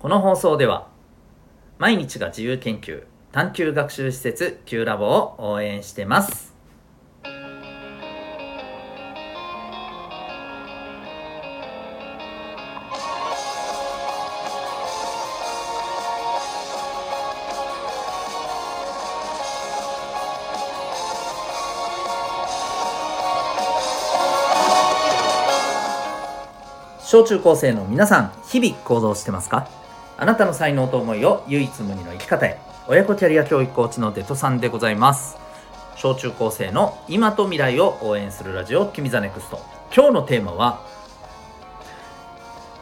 この放送では毎日が自由研究探究学習施設 Q ラボを応援してます。小中高生の皆さん日々行動してますか？あなたの才能と思いを唯一無二の生き方へ。親子キャリア教育コーチのデトさんでございます。小中高生の今と未来を応援するラジオ「君 the NEXT。今日のテーマは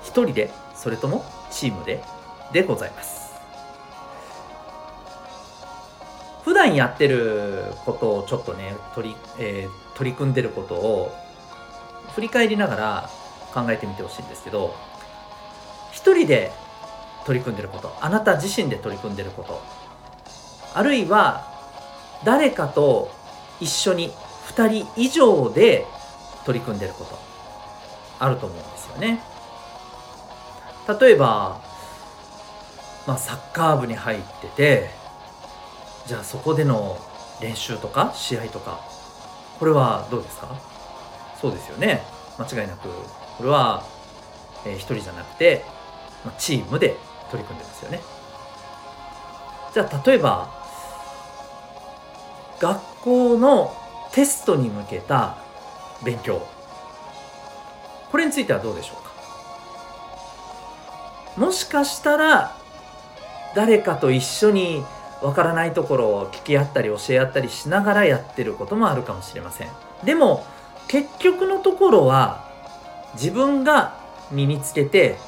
一人でそれともチームで？でございます。普段やってることをちょっとね取り,、えー、取り組んでることを振り返りながら考えてみてほしいんですけど一人で取り組んでること。あなた自身で取り組んでること。あるいは誰かと一緒に2人以上で取り組んでること。あると思うんですよね。例えば、まあ、サッカー部に入っててじゃあそこでの練習とか試合とかこれはどうですか？そうですよね。間違いなく。これは、えー、1人じゃなくて、まあ、チームで取り組んでますよね。じゃあ例えば学校のテストに向けた勉強。これについてはどうでしょうか？もしかしたら誰かと一緒にわからないところを聞き合ったり教え合ったりしながらやってることもあるかもしれません。でも結局のところは自分が身につけて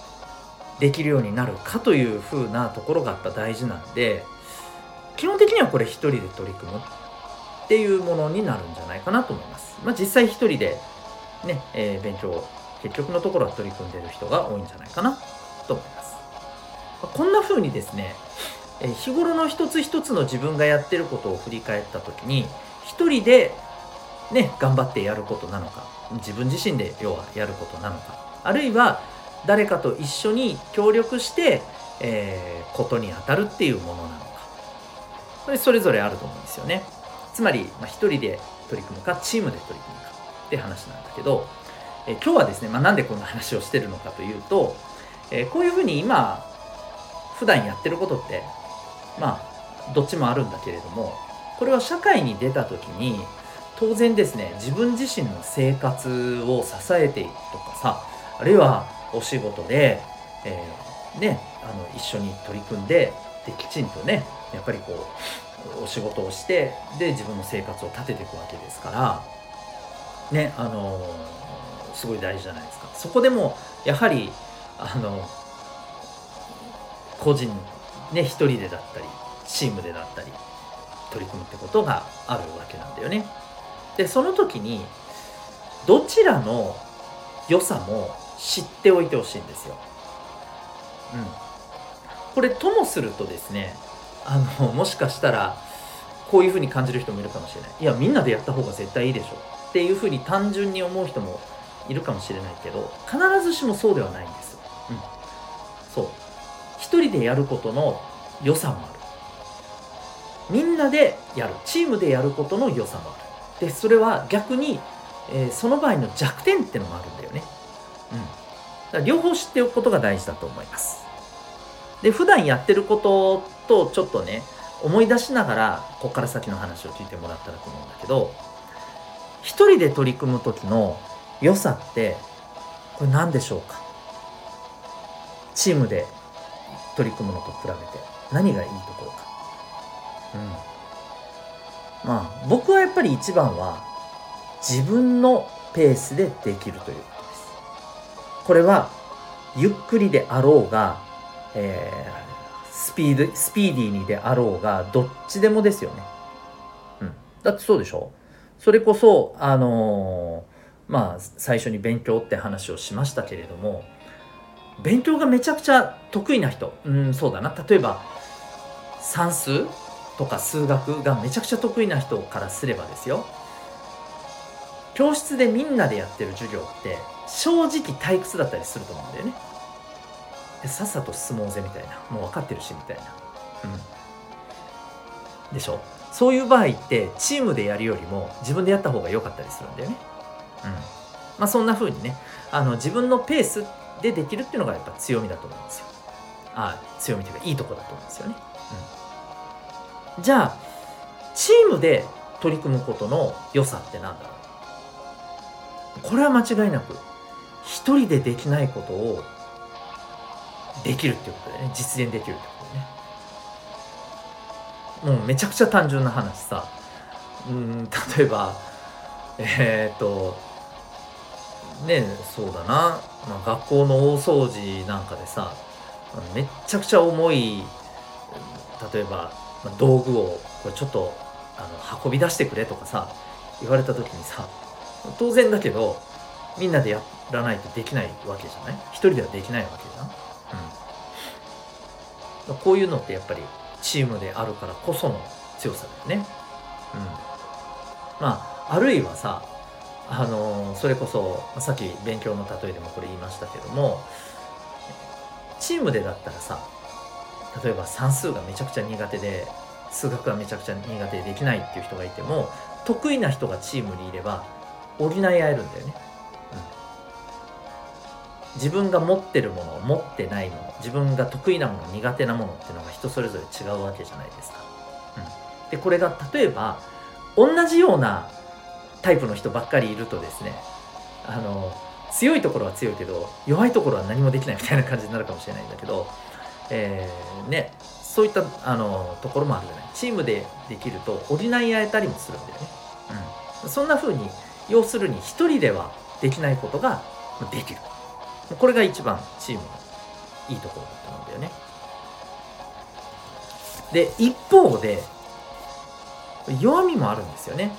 できるようになるかというふうなところがやっぱ大事なんで基本的にはこれ一人で取り組むっていうものになるんじゃないかなと思います。まあ、実際一人でね、えー、勉強結局のところは取り組んでる人が多いんじゃないかなと思います。こんな風にですね、えー、日頃の一つ一つの自分がやってることを振り返った時に一人でね頑張ってやることなのか自分自身で要はやることなのかあるいは誰かと一緒に協力して、えー、ことに当たるっていうものなのか。これそれぞれあると思うんですよね。つまり、まあ、一人で取り組むかチームで取り組むかって話なんだけど、えー、今日はですね、まあ、なんでこんな話をしてるのかというと、えー、こういうふうに今普段やってることってまあどっちもあるんだけれどもこれは社会に出た時に当然ですね自分自身の生活を支えていくとかさあるいはお仕事で、えー、ね、あの一緒に取り組んでできちんとねやっぱりこうお仕事をしてで自分の生活を立てていくわけですからねあの、すごい大事じゃないですか。そこでもやはりあの個人ね一人でだったりチームでだったり取り組むってことがあるわけなんだよね。でその時にどちらの良さも知っておいてほしいんですよ。うん。これともするとですね、あの、もしかしたら、こういうふうに感じる人もいるかもしれない。いや、みんなでやった方が絶対いいでしょ。っていうふうに単純に思う人もいるかもしれないけど、必ずしもそうではないんです。うん。そう。一人でやることの良さもある。みんなでやる。チームでやることの良さもある。で、それは逆に、えー、その場合の弱点ってのもあるんだよね。両方知っておくことが大事だと思います。で普段やってることとちょっとね思い出しながらここから先の話を聞いてもらったらと思うんだけど一人で取り組む時の良さってこれ何でしょうか？チームで取り組むのと比べて何がいいところか？うん。まあ僕はやっぱり一番は自分のペースでできるというここれはゆっくりであろうが、えー、スピードスピーディーにであろうがどっちでもですよね。うん、だってそうでしょ？それこそあのー、まあ最初に勉強って話をしましたけれども勉強がめちゃくちゃ得意な人うんそうだな。例えば算数とか数学がめちゃくちゃ得意な人からすればですよ。教室でみんなでやってる授業って正直退屈だったりすると思うんだよね。でさっさと進もうぜみたいな。もう分かってるしみたいな。うん。でしょ？そういう場合ってチームでやるよりも自分でやった方が良かったりするんだよね。うん。まあそんな風にねあの自分のペースでできるっていうのがやっぱ強みだと思うんですよ。あ強みというかいいとこだと思うんですよね、うん、じゃあチームで取り組むことの良さって何だろう？これは間違いなく一人でできないことをできるっていうことでね。実現できるってことでね。もうめちゃくちゃ単純な話さ。うん例えば えー、っとねそうだな、まあ、学校の大掃除なんかでさめっちゃくちゃ重い例えば道具をこれちょっとあの運び出してくれとかさ言われた時にさ当然だけどみんなでやらないとできないわけじゃない？一人ではできないわけじゃん、うん、こういうのってやっぱりチームであるからこその強さだよね。うん。まああるいはさあのそれこそさっき勉強の例えでもこれ言いましたけどもチームでだったらさ例えば算数がめちゃくちゃ苦手で数学がめちゃくちゃ苦手でできないっていう人がいても得意な人がチームにいれば補い合えるんだよね、自分が持ってるもの持ってないもの自分が得意なもの苦手なものっていうのが人それぞれ違うわけじゃないですか、うん、でこれが例えば同じようなタイプの人ばっかりいるとですねあの強いところは強いけど弱いところは何もできないみたいな感じになるかもしれないんだけど、えー、ねそういったあのところもあるじゃない。チームでできると補い合えたりもするんだよね、うん、そんな風に要するに一人ではできないことができる。これが一番チームのいいところだと思うんだよね。で一方で弱みもあるんですよね。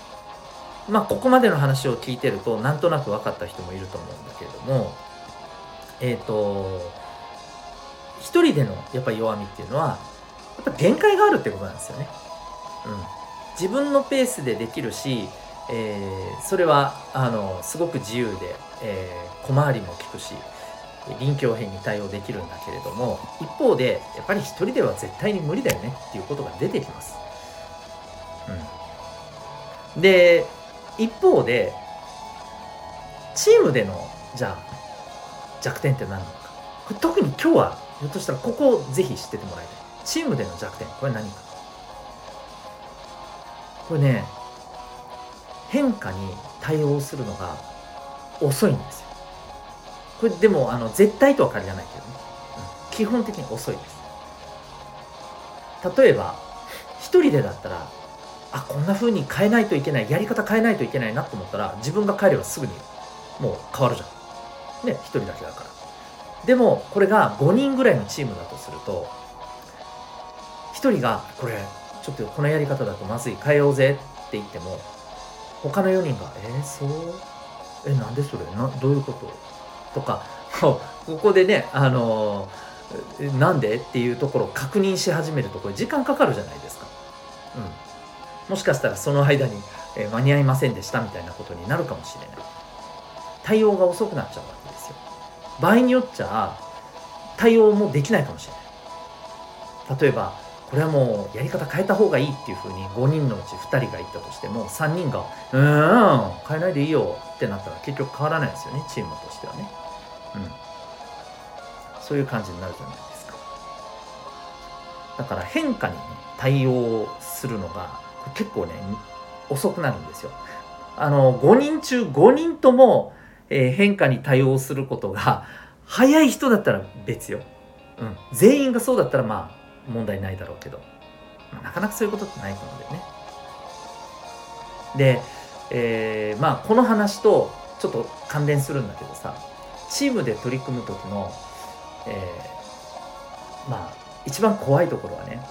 まあここまでの話を聞いてるとなんとなく分かった人もいると思うんだけれどもえっ、ー、と一人でのやっぱり弱みっていうのはやっぱ限界があるってことなんですよね。うん、自分のペースでできるし、えー、それはあのすごく自由で、えー、小回りも利くし臨機応変に対応できるんだけれども一方でやっぱり一人では絶対に無理だよねっていうことが出てきます。うん、で一方でチームでのじゃあ弱点って何なのか。特に今日はひょっとしたらここをぜひ知っててもらいたい。チームでの弱点これ何か。これね変化に対応するのが遅いんですよ。これでもあの絶対とは限らないけどね、うん、基本的に遅いです。例えば一人でだったらあこんな風に変えないといけないやり方変えないといけないなと思ったら自分が変えればすぐにもう変わるじゃん。ね一人だけだから。でもこれが5人ぐらいのチームだとすると1人がこれちょっとこのやり方だとまずい変えようぜって言っても他の4人が「えー、そう？えなんでそれ？などういうこと?」とかここでねあの、なんでっていうところを確認し始めるとこれ時間かかるじゃないですか。うん。もしかしたらその間に、え間に合いませんでしたみたいなことになるかもしれない。対応が遅くなっちゃうわけですよ。場合によっちゃ対応もできないかもしれない。例えばこれはもうやり方変えた方がいいっていうふうに5人のうち2人が言ったとしても3人が「うーん変えないでいいよ」ってなったら結局変わらないですよねチームとしてはねうんそういう感じになるじゃないですかだから変化に、ね、対応するのが結構ね遅くなるんですよ。あの5人中5人とも、えー、変化に対応することが早い人だったら別よ。うん、全員がそうだったらまあ問題ないだろうけど、まあ、なかなかそういうことってないと思うんだよね。で、えー、まあこの話とちょっと関連するんだけどさチームで取り組む時の、えー、まあ一番怖いところはね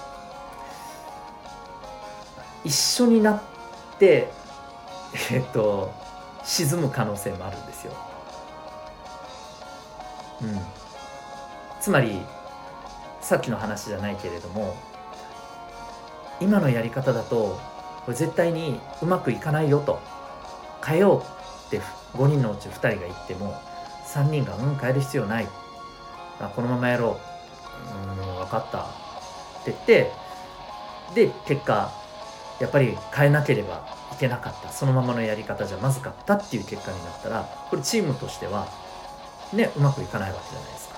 一緒になってえっと沈む可能性もあるんですよ。うん、つまりさっきの話じゃないけれども今のやり方だとこれ絶対にうまくいかないよと変えようって5人のうち2人が言っても3人が「うん変える必要ない」あこのままやろう。うん「分かったって言ってで結果やっぱり変えなければいけなかった。そのままのやり方じゃまずかったっていう結果になったらこれチームとしてはねうまくいかないわけじゃないですか。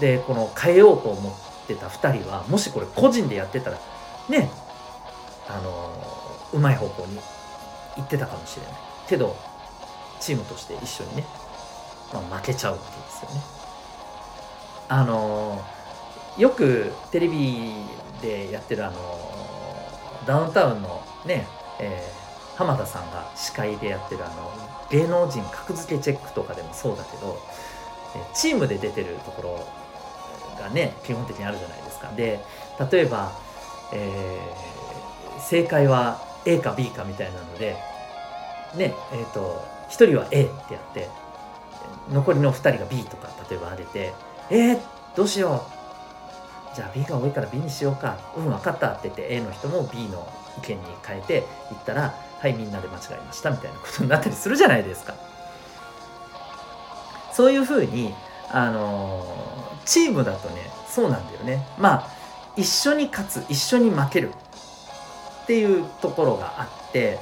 でこの変えようと思ってた2人はもしこれ個人でやってたらねあのうまい方向に行ってたかもしれない。けどチームとして一緒にね、まあ、負けちゃうわけですよね。あのよくテレビでやってるあのダウンタウンのね、えー、浜田さんが司会でやってるあの芸能人格付けチェックとかでもそうだけどチームで出てるところがね基本的にあるじゃないですか。で例えば、えー、正解は A か B かみたいなのでねえっ、ー、と1人は A ってやって残りの2人が B とか例えばあげてえー、どうしよう。じゃあ B が多いから B にしようか。うん分かった。って言って A の人も B の意見に変えて言ったらはいみんなで間違えました。みたいなことになったりするじゃないですか。そういうふうにあの、チームだとねそうなんだよねまあ一緒に勝つ一緒に負けるっていうところがあって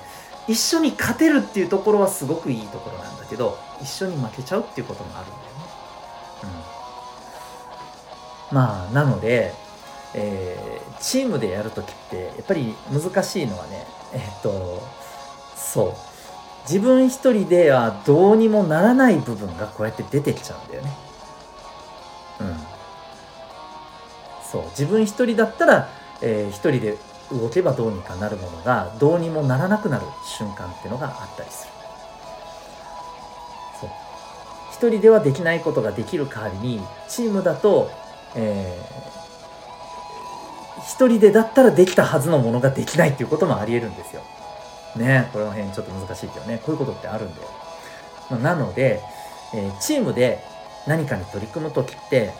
一緒に勝てるっていうところはすごくいいところなんだけど一緒に負けちゃうっていうこともあるんだよね。うん、まあなので、えー、チームでやる時ってやっぱり難しいのはねえ、っとそう自分一人ではどうにもならない部分がこうやって出てきちゃうんだよね。うん。そう自分一人だったら、えー、一人で動けばどうにかなるものがどうにもならなくなる瞬間っていうのがあったりする。そう。一人ではできないことができる代わりにチームだと、えー、一人でだったらできたはずのものができないっていうこともありえるんですよ。ねこの辺ちょっと難しいけどねこういうことってあるんだよ、なので、えー、チームで何かに取り組む時って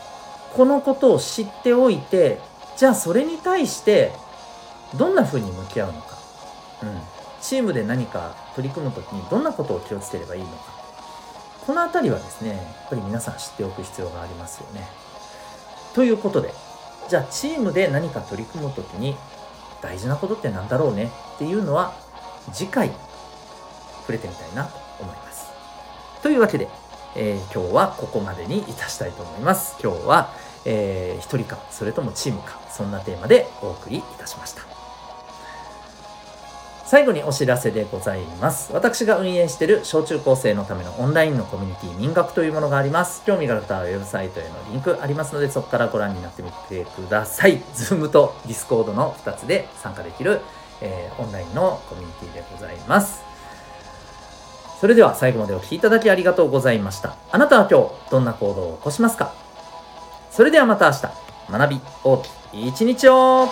このことを知っておいてじゃあそれに対してどんな風に向き合うのか、うん、チームで何か取り組む時にどんなことを気をつければいいのかこの辺りはですねやっぱり皆さん知っておく必要がありますよね。ということでじゃあチームで何か取り組む時に大事なことって何だろうね？っていうのは次回触れてみたいなと思います。というわけで、えー、今日はここまでにいたしたいと思います。今日は、えー、一人かそれともチームかそんなテーマでお送りいたしました。最後にお知らせでございます。私が運営している小中高生のためのオンラインのコミュニティ民学というものがあります。興味がある方はウェブサイトへのリンクありますので、そこからご覧になってみてください。Zoom と Discord の2つで参加できる、えー、オンラインのコミュニティでございます。それでは最後までお聴きいただきありがとうございました。あなたは今日どんな行動を起こしますか？それではまた明日、学び大きい一日を。